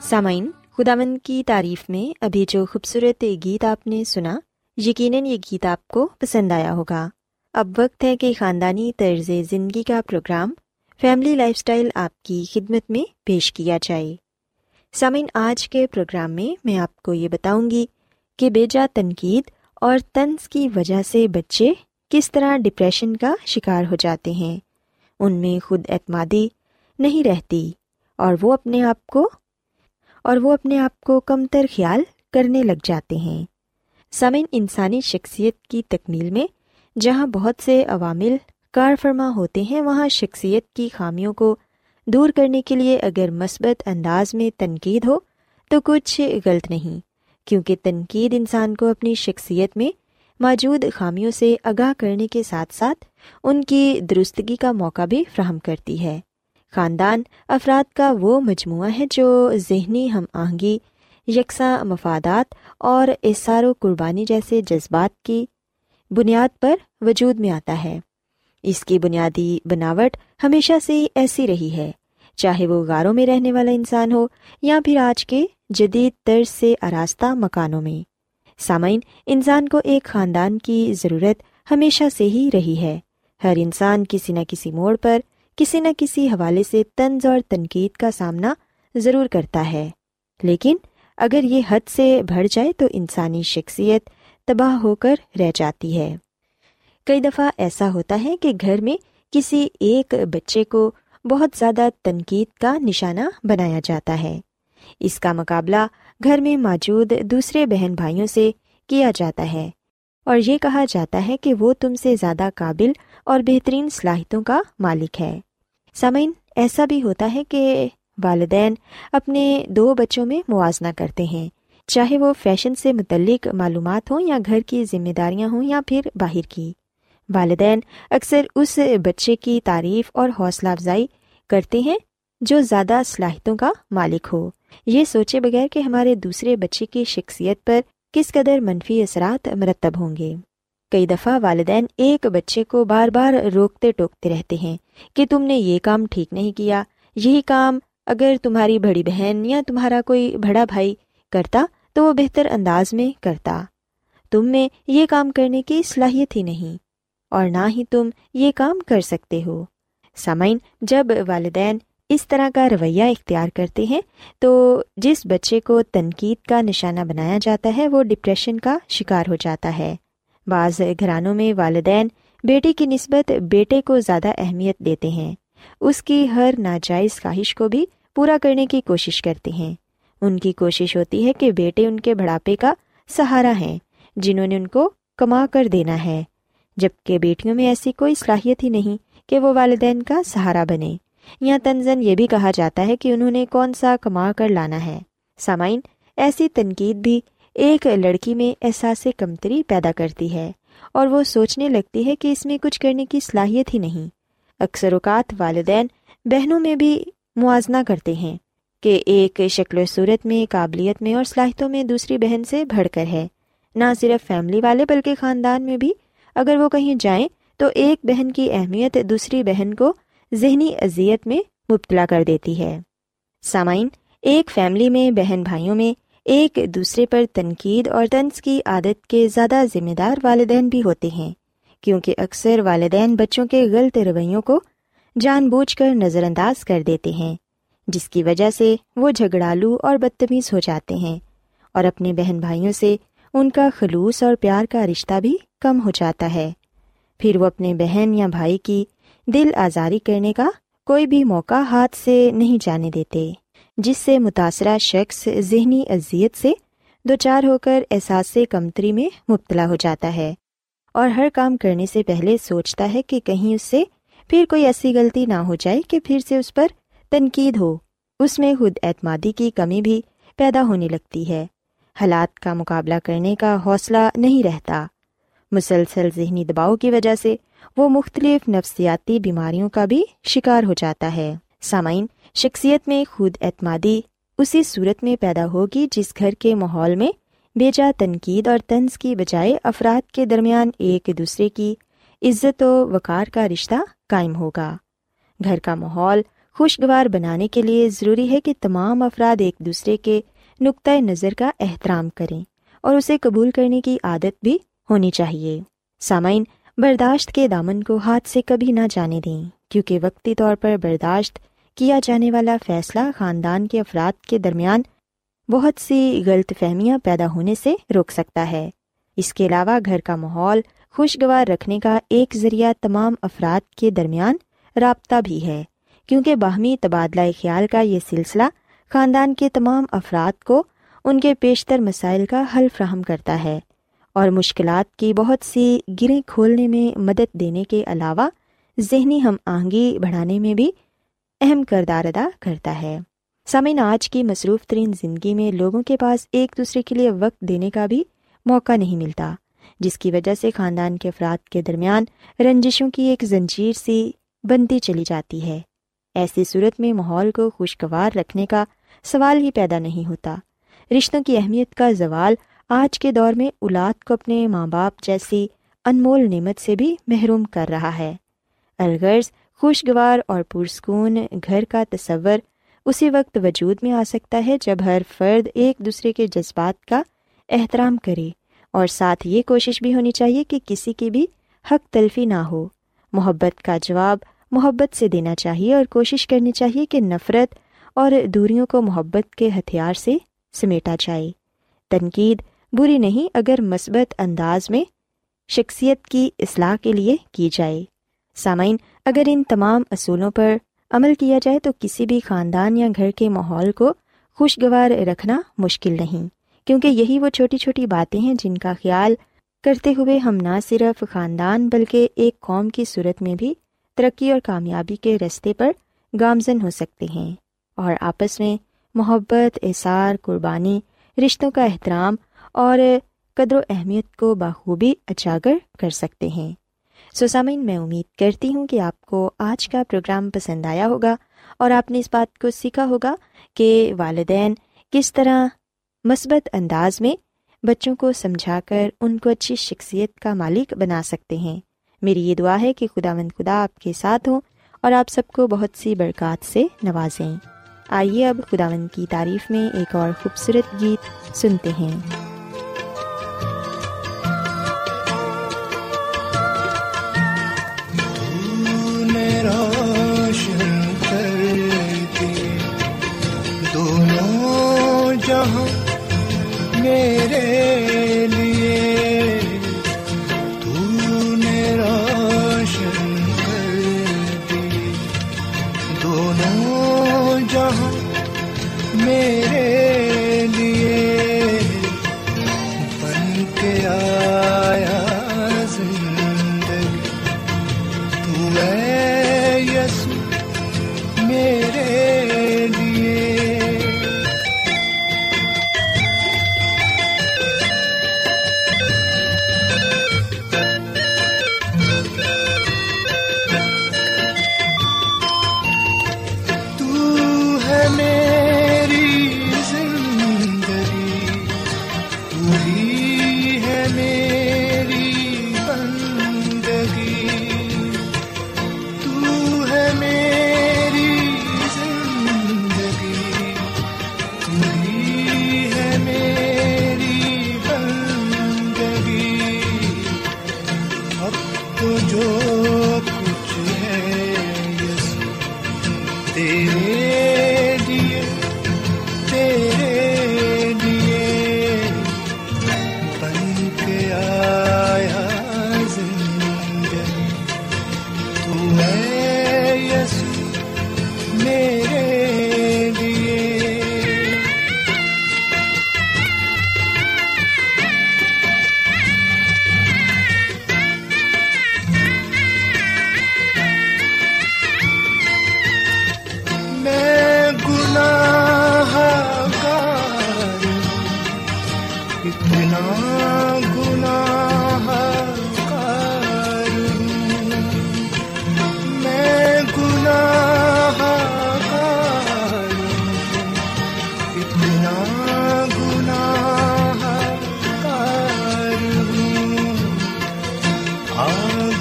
سامعین خدا مند کی تعریف میں ابھی جو خوبصورت گیت آپ نے سنا، یقیناً یہ گیت آپ کو پسند آیا ہوگا۔ اب وقت ہے کہ خاندانی طرز زندگی کا پروگرام فیملی لائف اسٹائل آپ کی خدمت میں پیش کیا جائے۔ سامعین، آج کے پروگرام میں میں آپ کو یہ بتاؤں گی کہ بیجا تنقید اور طنز کی وجہ سے بچے کس طرح ڈپریشن کا شکار ہو جاتے ہیں۔ ان میں خود اعتمادی نہیں رہتی اور وہ اپنے آپ کو، اور وہ اپنے آپ کو کم تر خیال کرنے لگ جاتے ہیں۔ سمن انسانی شخصیت کی تکمیل میں جہاں بہت سے عوامل کار فرما ہوتے ہیں، وہاں شخصیت کی خامیوں کو دور کرنے کے لیے اگر مثبت انداز میں تنقید ہو تو کچھ غلط نہیں، کیونکہ تنقید انسان کو اپنی شخصیت میں موجود خامیوں سے آگاہ کرنے کے ساتھ ساتھ ان کی درستگی کا موقع بھی فراہم کرتی ہے۔ خاندان افراد کا وہ مجموعہ ہے جو ذہنی ہم آہنگی، یکساں مفادات اور اثار و قربانی جیسے جذبات کی بنیاد پر وجود میں آتا ہے۔ اس کی بنیادی بناوٹ ہمیشہ سے ایسی رہی ہے، چاہے وہ غاروں میں رہنے والا انسان ہو یا پھر آج کے جدید طرز سے آراستہ مکانوں میں۔ سامعین، انسان کو ایک خاندان کی ضرورت ہمیشہ سے ہی رہی ہے۔ ہر انسان کسی نہ کسی موڑ پر، کسی نہ کسی حوالے سے طنز اور تنقید کا سامنا ضرور کرتا ہے۔ لیکن اگر یہ حد سے بڑھ جائے تو انسانی شخصیت تباہ ہو کر رہ جاتی ہے۔ کئی دفعہ ایسا ہوتا ہے کہ گھر میں کسی ایک بچے کو بہت زیادہ تنقید کا نشانہ بنایا جاتا ہے۔ اس کا مقابلہ گھر میں موجود دوسرے بہن بھائیوں سے کیا جاتا ہے اور یہ کہا جاتا ہے کہ وہ تم سے زیادہ قابل اور بہترین صلاحیتوں کا مالک ہے۔ سامعین، ایسا بھی ہوتا ہے کہ والدین اپنے دو بچوں میں موازنہ کرتے ہیں، چاہے وہ فیشن سے متعلق معلومات ہوں یا گھر کی ذمہ داریاں ہوں یا پھر باہر کی۔ والدین اکثر اس بچے کی تعریف اور حوصلہ افزائی کرتے ہیں جو زیادہ صلاحیتوں کا مالک ہو۔ یہ سوچے بغیر کہ ہمارے دوسرے بچے کی شخصیت پر کس قدر منفی اثرات مرتب ہوں گے۔ کئی دفعہ والدین ایک بچے کو بار بار روکتے ٹوکتے رہتے ہیں کہ تم نے یہ کام ٹھیک نہیں کیا، یہی کام اگر تمہاری بڑی بہن یا تمہارا کوئی بڑا بھائی کرتا تو وہ بہتر انداز میں کرتا۔ تم میں یہ کام کرنے کی صلاحیت ہی نہیں، اور نہ ہی تم یہ کام کر سکتے ہو۔ سامعین، جب والدین اس طرح کا رویہ اختیار کرتے ہیں، تو جس بچے کو تنقید کا نشانہ بنایا جاتا ہے، وہ ڈپریشن کا شکار ہو جاتا ہے۔ بعض گھرانوں میں والدین بیٹے کی نسبت بیٹے کو زیادہ اہمیت دیتے ہیں۔ اس کی ہر ناجائز خواہش کو بھی پورا کرنے کی کوشش کرتے ہیں۔ ان کی کوشش ہوتی ہے کہ بیٹے ان کے بڑھاپے کا سہارا ہیں، جنہوں نے ان کو کما کر دینا ہے۔ جبکہ بیٹیوں میں ایسی کوئی صلاحیت ہی نہیں کہ وہ والدین کا سہارا بنے یا تنزن یہ بھی کہا جاتا ہے کہ انہوں نے کون سا کما کر لانا ہے۔ سامعین، ایسی تنقید بھی ایک لڑکی میں احساس کمتری پیدا کرتی ہے اور وہ سوچنے لگتی ہے کہ اس میں کچھ کرنے کی صلاحیت ہی نہیں۔ اکثر اوقات والدین بہنوں میں بھی موازنہ کرتے ہیں کہ ایک شکل و صورت میں، قابلیت میں اور صلاحیتوں میں دوسری بہن سے بڑھ کر ہے۔ نہ صرف فیملی والے بلکہ خاندان میں بھی۔ اگر وہ کہیں جائیں تو ایک بہن کی اہمیت دوسری بہن کو ذہنی اذیت میں مبتلا کر دیتی ہے۔ سامعین، ایک فیملی میں بہن بھائیوں میں ایک دوسرے پر تنقید اور طنز کی عادت کے زیادہ ذمہ دار والدین بھی ہوتے ہیں، کیونکہ اکثر والدین بچوں کے غلط رویوں کو جان بوجھ کر نظر انداز کر دیتے ہیں، جس کی وجہ سے وہ جھگڑالو اور بدتمیز ہو جاتے ہیں اور اپنے بہن بھائیوں سے ان کا خلوص اور پیار کا رشتہ بھی کم ہو جاتا ہے۔ پھر وہ اپنے بہن یا بھائی کی دل آزاری کرنے کا کوئی بھی موقع ہاتھ سے نہیں جانے دیتے، جس سے متاثرہ شخص ذہنی اذیت سے دو چار ہو کر احساس کمتری میں مبتلا ہو جاتا ہے۔ اور ہر کام کرنے سے پہلے سوچتا ہے کہ کہیں اس سے پھر کوئی ایسی غلطی نہ ہو جائے کہ پھر سے اس پر تنقید ہو۔ اس میں خود اعتمادی کی کمی بھی پیدا ہونے لگتی ہے۔ حالات کا مقابلہ کرنے کا حوصلہ نہیں رہتا۔ مسلسل ذہنی دباؤ کی وجہ سے وہ مختلف نفسیاتی بیماریوں کا بھی شکار ہو جاتا ہے۔ سامعین، شخصیت میں خود اعتمادی اسی صورت میں پیدا ہوگی جس گھر کے ماحول میں بیجا تنقید اور طنز کی بجائے افراد کے درمیان ایک دوسرے کی عزت و وقار کا رشتہ قائم ہوگا۔ گھر کا ماحول خوشگوار بنانے کے لیے ضروری ہے کہ تمام افراد ایک دوسرے کے نقطۂ نظر کا احترام کریں اور اسے قبول کرنے کی عادت بھی ہونی چاہیے۔ سامعین برداشت کے دامن کو ہاتھ سے کبھی نہ جانے دیں، کیونکہ وقتی طور پر برداشت کیا جانے والا فیصلہ خاندان کے افراد کے درمیان بہت سی غلط فہمیاں پیدا ہونے سے روک سکتا ہے۔ اس کے علاوہ گھر کا ماحول خوشگوار رکھنے کا ایک ذریعہ تمام افراد کے درمیان رابطہ بھی ہے، کیونکہ باہمی تبادلہ خیال کا یہ سلسلہ خاندان کے تمام افراد کو ان کے پیشتر مسائل کا حل فراہم کرتا ہے۔ اور مشکلات کی بہت سی گریں کھولنے میں مدد دینے کے علاوہ ذہنی ہم آہنگی بڑھانے میں بھی اہم کردار ادا کرتا ہے۔ سامعین، آج کی مصروف ترین زندگی میں لوگوں کے پاس ایک دوسرے کے لیے وقت دینے کا بھی موقع نہیں ملتا، جس کی وجہ سے خاندان کے افراد کے درمیان رنجشوں کی ایک زنجیر سی بنتی چلی جاتی ہے۔ ایسی صورت میں ماحول کو خوشگوار رکھنے کا سوال ہی پیدا نہیں ہوتا۔ رشتوں کی اہمیت کا زوال آج کے دور میں اولاد کو اپنے ماں باپ جیسی انمول نعمت سے بھی محروم کر رہا ہے۔ الغرض خوشگوار اور پرسکون گھر کا تصور اسی وقت وجود میں آ سکتا ہے جب ہر فرد ایک دوسرے کے جذبات کا احترام کرے اور ساتھ یہ کوشش بھی ہونی چاہیے کہ کسی کی بھی حق تلفی نہ ہو۔ محبت کا جواب محبت سے دینا چاہیے اور کوشش کرنی چاہیے کہ نفرت اور دوریوں کو محبت کے ہتھیار سے سمیٹا جائے۔ تنقید بری نہیں اگر مثبت انداز میں شخصیت کی اصلاح کے لیے کی جائے۔ سامعین، اگر ان تمام اصولوں پر عمل کیا جائے تو کسی بھی خاندان یا گھر کے ماحول کو خوشگوار رکھنا مشکل نہیں، کیونکہ یہی وہ چھوٹی چھوٹی باتیں ہیں جن کا خیال کرتے ہوئے ہم نہ صرف خاندان بلکہ ایک قوم کی صورت میں بھی ترقی اور کامیابی کے رستے پر گامزن ہو سکتے ہیں۔ اور آپس میں محبت، احسار، قربانی، رشتوں کا احترام اور قدر و اہمیت کو بخوبی اجاگر کر سکتے ہیں۔ سوسامین میں امید کرتی ہوں کہ آپ کو آج کا پروگرام پسند آیا ہوگا اور آپ نے اس بات کو سیکھا ہوگا کہ والدین کس طرح مثبت انداز میں بچوں کو سمجھا کر ان کو اچھی شخصیت کا مالک بنا سکتے ہیں۔ میری یہ دعا ہے کہ خدا مند خدا آپ کے ساتھ ہوں اور آپ سب کو بہت سی برکات سے نوازیں۔ آئیے اب خدا مند کی تعریف میں ایک اور خوبصورت گیت سنتے ہیں۔ میرے لیے۔ تو نے روشن کر دی۔ دونوں جہاں میرے لیے۔ بن کے آ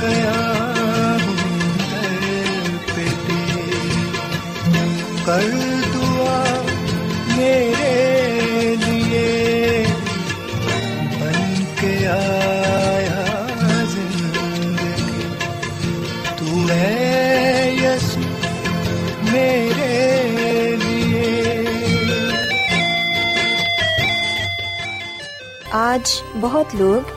گیا کر دعا میرے لیے۔ بن کے آیا زندگی۔ تو ہے یس میرے لیے۔ آج بہت لوگ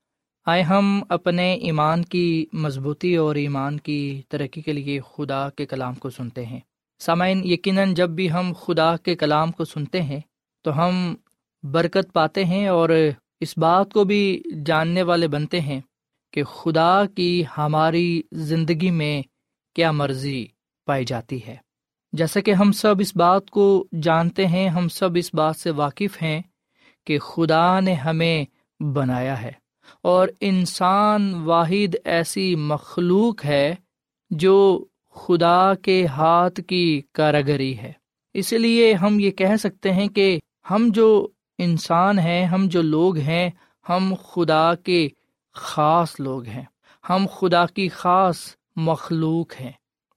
آئے ہم اپنے ایمان کی مضبوطی اور ایمان کی ترقی کے لیے خدا کے کلام کو سنتے ہیں۔ سامعین، یقیناً جب بھی ہم خدا کے کلام کو سنتے ہیں تو ہم برکت پاتے ہیں اور اس بات کو بھی جاننے والے بنتے ہیں کہ خدا کی ہماری زندگی میں کیا مرضی پائی جاتی ہے۔ جیسا کہ ہم سب اس بات کو جانتے ہیں، ہم سب اس بات سے واقف ہیں کہ خدا نے ہمیں بنایا ہے۔ اور انسان واحد ایسی مخلوق ہے جو خدا کے ہاتھ کی کاراگری ہے۔ اس لیے ہم یہ کہہ سکتے ہیں کہ ہم جو انسان ہیں، ہم جو لوگ ہیں، ہم خدا کے خاص لوگ ہیں۔ ہم خدا کی خاص مخلوق ہیں۔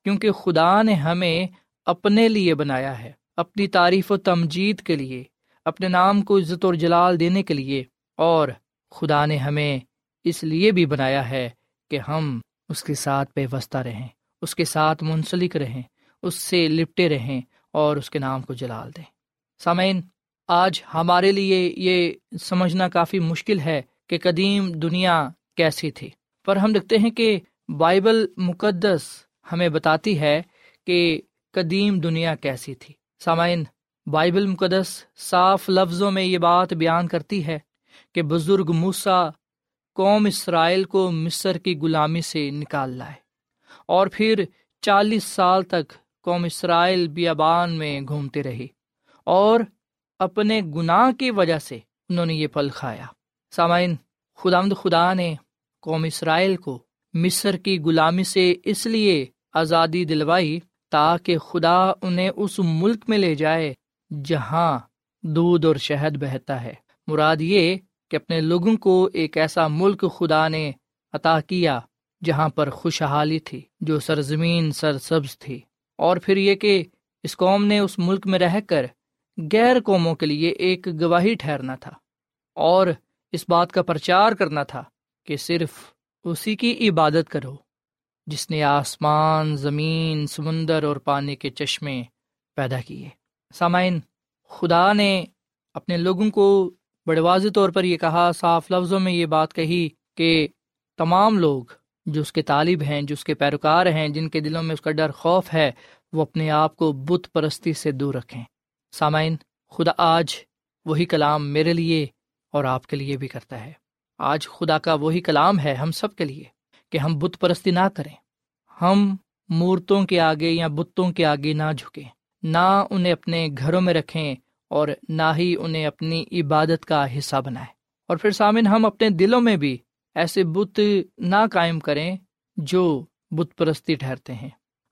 کیونکہ خدا نے ہمیں اپنے لیے بنایا ہے، اپنی تعریف و تمجید کے لیے، اپنے نام کو عزت اور جلال دینے کے لیے اور خدا نے ہمیں اس لیے بھی بنایا ہے کہ ہم اس کے ساتھ پیوستہ رہیں، اس کے ساتھ منسلک رہیں، اس سے لپٹے رہیں اور اس کے نام کو جلال دیں۔ سامعین، آج ہمارے لیے یہ سمجھنا کافی مشکل ہے کہ قدیم دنیا کیسی تھی۔ پر ہم دیکھتے ہیں کہ بائبل مقدس ہمیں بتاتی ہے کہ قدیم دنیا کیسی تھی۔ سامعین، بائبل مقدس صاف لفظوں میں یہ بات بیان کرتی ہے کہ بزرگ موسا قوم اسرائیل کو مصر کی غلامی سے نکال لائے اور پھر چالیس سال تک قوم اسرائیل بیابان میں گھومتے رہی اور اپنے گناہ کی وجہ سے انہوں نے یہ پھل کھایا۔ سامعین خدا خدا نے قوم اسرائیل کو مصر کی غلامی سے اس لیے آزادی دلوائی تاکہ خدا انہیں اس ملک میں لے جائے جہاں دودھ اور شہد بہتا ہے۔ مراد یہ کہ اپنے لوگوں کو ایک ایسا ملک خدا نے عطا کیا جہاں پر خوشحالی تھی، جو سرزمین سرسبز تھی۔ اور پھر یہ کہ اس قوم نے اس ملک میں رہ کر غیر قوموں کے لیے ایک گواہی ٹھہرنا تھا۔ اور اس بات کا پرچار کرنا تھا کہ صرف اسی کی عبادت کرو جس نے آسمان، زمین، سمندر اور پانی کے چشمے پیدا کیے۔ سامعین، خدا نے اپنے لوگوں کو بڑے واضح طور پر یہ کہا، صاف لفظوں میں یہ بات کہی کہ تمام لوگ جو اس کے طالب ہیں، جو اس کے پیروکار ہیں، جن کے دلوں میں اس کا ڈر خوف ہے، وہ اپنے آپ کو بت پرستی سے دور رکھیں۔ سامعین، خدا آج وہی کلام میرے لیے اور آپ کے لیے بھی کرتا ہے۔ آج خدا کا وہی کلام ہے ہم سب کے لیے کہ ہم بت پرستی نہ کریں۔ ہم مورتوں کے آگے یا بتوں کے آگے نہ جھکیں، نہ انہیں اپنے گھروں میں رکھیں اور نہ ہی انہیں اپنی عبادت کا حصہ بنائیں اور پھر سامن، ہم اپنے دلوں میں بھی ایسے بت نہ قائم کریں جو بت پرستی ٹھہرتے ہیں۔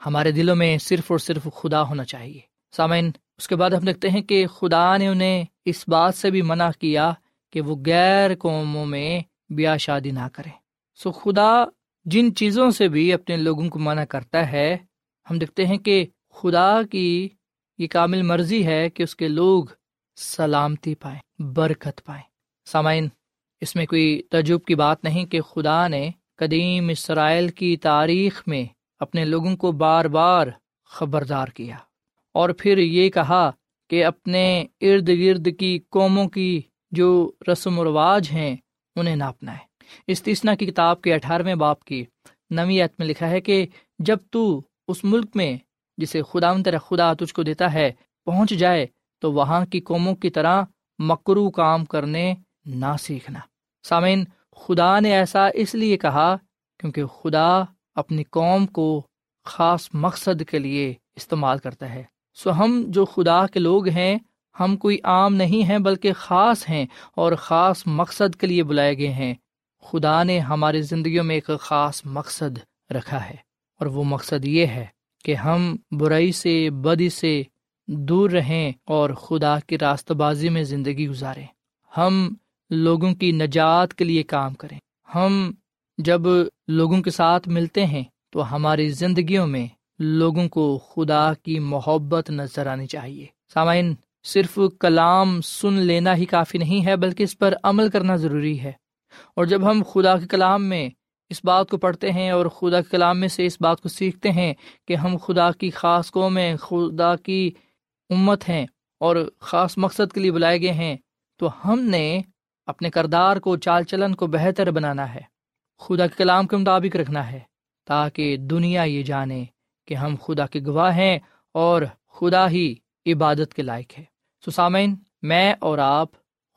ہمارے دلوں میں صرف اور صرف خدا ہونا چاہیے۔ سامعین اس کے بعد ہم دیکھتے ہیں کہ خدا نے انہیں اس بات سے بھی منع کیا کہ وہ غیر قوموں میں بیاہ شادی نہ کریں۔ سو خدا جن چیزوں سے بھی اپنے لوگوں کو منع کرتا ہے، ہم دیکھتے ہیں کہ خدا کی یہ کامل مرضی ہے کہ اس کے لوگ سلامتی پائیں، برکت پائیں۔ سامعین، اس میں کوئی تجب کی بات نہیں کہ خدا نے قدیم اسرائیل کی تاریخ میں اپنے لوگوں کو بار بار خبردار کیا اور پھر یہ کہا کہ اپنے ارد گرد کی قوموں کی جو رسم و رواج ہیں، انہیں ناپنا ہے استثنا کی کتاب کے اٹھارہویں باپ کی نویت میں لکھا ہے کہ جب تو اس ملک میں جسے خدا تیرا خدا تجھ کو دیتا ہے، پہنچ جائے تو وہاں کی قوموں کی طرح مکرو کام کرنے نہ سیکھنا۔ سامعین، خدا نے ایسا اس لیے کہا کیونکہ خدا اپنی قوم کو خاص مقصد کے لیے استعمال کرتا ہے۔ سو ہم جو خدا کے لوگ ہیں، ہم کوئی عام نہیں ہیں بلکہ خاص ہیں اور خاص مقصد کے لیے بلائے گئے ہیں۔ خدا نے ہماری زندگیوں میں ایک خاص مقصد رکھا ہے اور وہ مقصد یہ ہے کہ ہم برائی سے، بدی سے دور رہیں اور خدا کی راست بازی میں زندگی گزاریں۔ ہم لوگوں کی نجات کے لیے کام کریں۔ ہم جب لوگوں کے ساتھ ملتے ہیں تو ہماری زندگیوں میں لوگوں کو خدا کی محبت نظر آنی چاہیے۔ سامعین، صرف کلام سن لینا ہی کافی نہیں ہے، بلکہ اس پر عمل کرنا ضروری ہے۔ اور جب ہم خدا کے کلام میں اس بات کو پڑھتے ہیں اور خدا کے کلام میں سے اس بات کو سیکھتے ہیں کہ ہم خدا کی خاص قوم میں خدا کی امت ہیں اور خاص مقصد کے لیے بلائے گئے ہیں۔ تو ہم نے اپنے کردار کو، چال چلن کو بہتر بنانا ہے۔ خدا کے کلام کے مطابق رکھنا ہے تاکہ دنیا یہ جانے کہ ہم خدا کے گواہ ہیں اور خدا ہی عبادت کے لائق ہے۔ سسامین میں اور آپ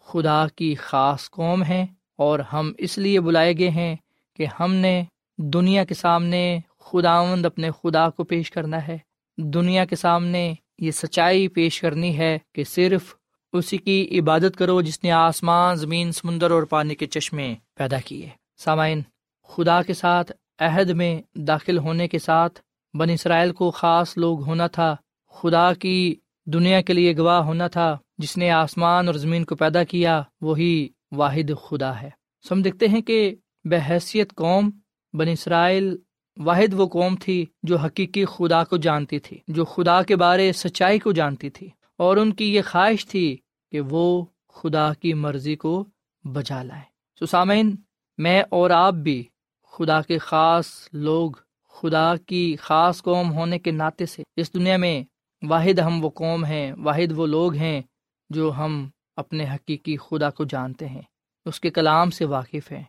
خدا کی خاص قوم ہیں اور ہم اس لیے بلائے گئے ہیں کہ ہم نے دنیا کے سامنے خداوند اپنے خدا کو پیش کرنا ہے۔ دنیا کے سامنے یہ سچائی پیش کرنی ہے کہ صرف اسی کی عبادت کرو جس نے آسمان، زمین، سمندر اور پانی کے چشمے پیدا کیے۔ سامعین، خدا کے ساتھ عہد میں داخل ہونے کے ساتھ بن اسرائیل کو خاص لوگ ہونا تھا۔ خدا کی دنیا کے لیے گواہ ہونا تھا۔ جس نے آسمان اور زمین کو پیدا کیا، وہی واحد خدا ہے۔ سو ہم دیکھتے ہیں کہ بحیثیت قوم بن اسرائیل واحد وہ قوم تھی جو حقیقی خدا کو جانتی تھی، جو خدا کے بارے سچائی کو جانتی تھی۔ اور ان کی یہ خواہش تھی کہ وہ خدا کی مرضی کو بجا لائیں۔ سسامین میں اور آپ بھی خدا کے خاص لوگ، خدا کی خاص قوم ہونے کے ناطے سے اس دنیا میں واحد ہم وہ قوم ہیں، واحد وہ لوگ ہیں جو ہم اپنے حقیقی خدا کو جانتے ہیں۔ اس کے کلام سے واقف ہیں۔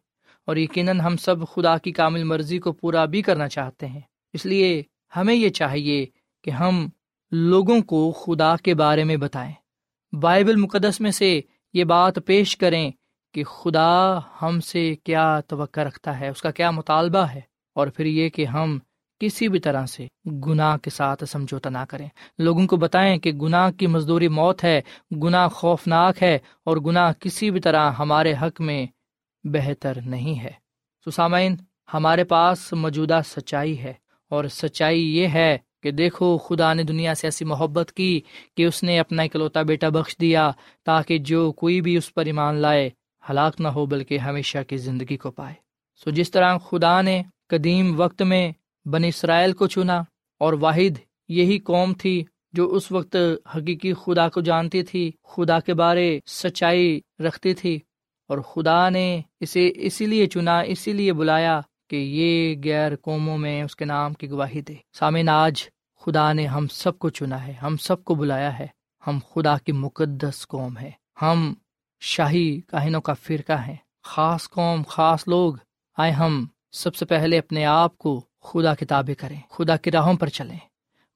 اور یقیناً ہم سب خدا کی کامل مرضی کو پورا بھی کرنا چاہتے ہیں۔ اس لیے ہمیں یہ چاہیے کہ ہم لوگوں کو خدا کے بارے میں بتائیں۔ بائبل مقدس میں سے یہ بات پیش کریں کہ خدا ہم سے کیا توقع رکھتا ہے، اس کا کیا مطالبہ ہے، اور پھر یہ کہ ہم کسی بھی طرح سے گناہ کے ساتھ سمجھوتا نہ کریں۔ لوگوں کو بتائیں کہ گناہ کی مزدوری موت ہے، گناہ خوفناک ہے، اور گناہ کسی بھی طرح ہمارے حق میں بہتر نہیں ہے۔ سسامین ہمارے پاس موجودہ سچائی ہے اور سچائی یہ ہے کہ دیکھو، خدا نے دنیا سے ایسی محبت کی کہ اس نے اپنا اکلوتا بیٹا بخش دیا تاکہ جو کوئی بھی اس پر ایمان لائے، ہلاک نہ ہو، بلکہ ہمیشہ کی زندگی کو پائے۔ سو جس طرح خدا نے قدیم وقت میں بن اسرائیل کو چنا اور واحد یہی قوم تھی جو اس وقت حقیقی خدا کو جانتی تھی، خدا کے بارے سچائی رکھتی تھی اور خدا نے اسے اسی لیے چنا، اسی لیے بلایا کہ یہ غیر قوموں میں اس کے نام کی گواہی دے۔ سامعین، آج خدا نے ہم سب کو چنا ہے، ہم سب کو بلایا ہے۔ ہم خدا کی مقدس قوم ہے ہم شاہی کاہنوں کا فرقہ ہے خاص قوم، خاص لوگ۔ آئے ہم سب سے پہلے اپنے آپ کو خدا کتابیں کریں، خدا کی راہوں پر چلیں۔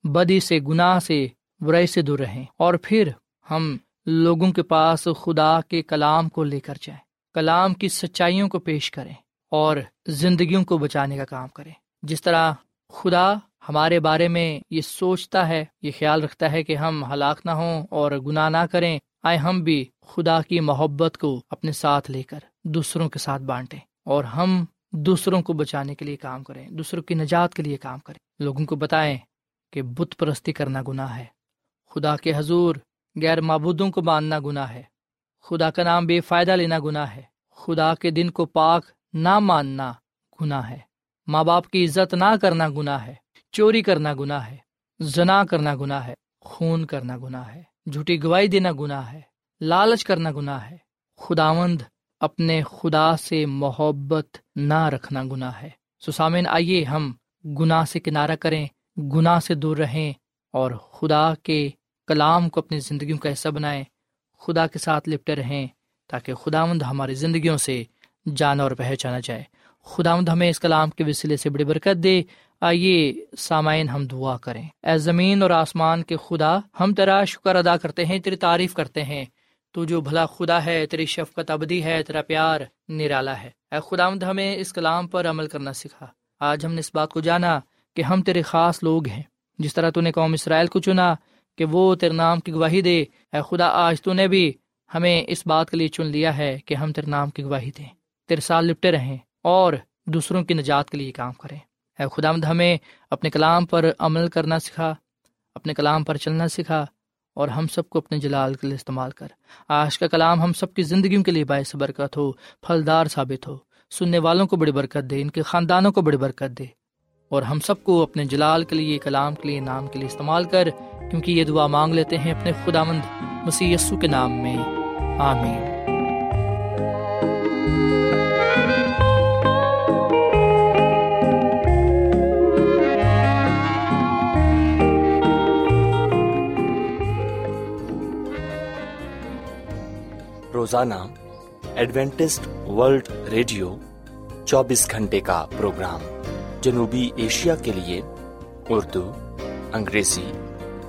بدی سے، گناہ سے، برائی سے دور رہیں۔ اور پھر ہم لوگوں کے پاس خدا کے کلام کو لے کر جائیں، کلام کی سچائیوں کو پیش کریں اور زندگیوں کو بچانے کا کام کریں۔ جس طرح خدا ہمارے بارے میں یہ سوچتا ہے، یہ خیال رکھتا ہے کہ ہم ہلاک نہ ہوں اور گناہ نہ کریں، آئے ہم بھی خدا کی محبت کو اپنے ساتھ لے کر دوسروں کے ساتھ بانٹیں اور ہم دوسروں کو بچانے کے لیے کام کریں، دوسروں کی نجات کے لیے کام کریں۔ لوگوں کو بتائیں کہ بت پرستی کرنا گناہ ہے۔ خدا کے حضور غیر معبودوں کو باندھنا گناہ ہے خدا کا نام بے فائدہ لینا گناہ ہے خدا کے دن کو پاک نہ ماننا گناہ ہے ماں باپ کی عزت نہ کرنا گناہ ہے چوری کرنا گناہ ہے زنا کرنا گناہ ہے خون کرنا گناہ ہے جھوٹی گواہی دینا گناہ ہے لالچ کرنا گناہ ہے خداوند اپنے خدا سے محبت نہ رکھنا گناہ ہے سسامن آئیے ہم گناہ سے کنارہ کریں گناہ سے دور رہیں اور خدا کے کلام کو اپنی زندگیوں کا حصہ بنائیں، خدا کے ساتھ لپٹے رہیں تاکہ خدا مند ہماری زندگیوں سے جانا اور پہچانا جائے۔ خداوند ہمیں اس کلام کے وسیلے سے بڑی برکت دے۔ آئیے سامعین ہم دعا کریں۔ اے زمین اور آسمان کے خدا، ہم تیرا شکر ادا کرتے ہیں، تیری تعریف کرتے ہیں۔ تو جو بھلا خدا ہے، تیری شفقت ابدی ہے، تیرا پیار نرالا ہے۔ اے خدا مند ہمیں اس کلام پر عمل کرنا سکھا۔ آج ہم نے اس بات کو جانا کہ ہم تیرے خاص لوگ ہیں۔ جس طرح تو نے قوم اسرائیل کو چنا کہ وہ تیرے نام کی گواہی دے۔ اے خدا، آج تو نے بھی ہمیں اس بات کے لیے چن لیا ہے کہ ہم تیرے نام کی گواہی دیں۔ تیرے سال لپٹے رہیں اور دوسروں کی نجات کے لیے کام کریں۔ اے خدا مد ہمیں اپنے کلام پر عمل کرنا سکھا، اپنے کلام پر چلنا سکھا اور ہم سب کو اپنے جلال کے لیے استعمال کر۔ آج کا کلام ہم سب کی زندگیوں کے لیے باعث برکت ہو، پھلدار ثابت ہو۔ سننے والوں کو بڑی برکت دے، ان کے خاندانوں کو بڑی برکت دے۔ اور ہم سب کو اپنے جلال کے لیے، کلام کے لیے، نام کے لیے استعمال کر۔ کیونکہ یہ دعا مانگ لیتے ہیں اپنے خدا مند مسی کے نام میں۔ آمین۔ روزانہ ایڈوینٹسٹ ورلڈ ریڈیو چوبیس گھنٹے کا پروگرام جنوبی ایشیا کے لیے اردو، انگریزی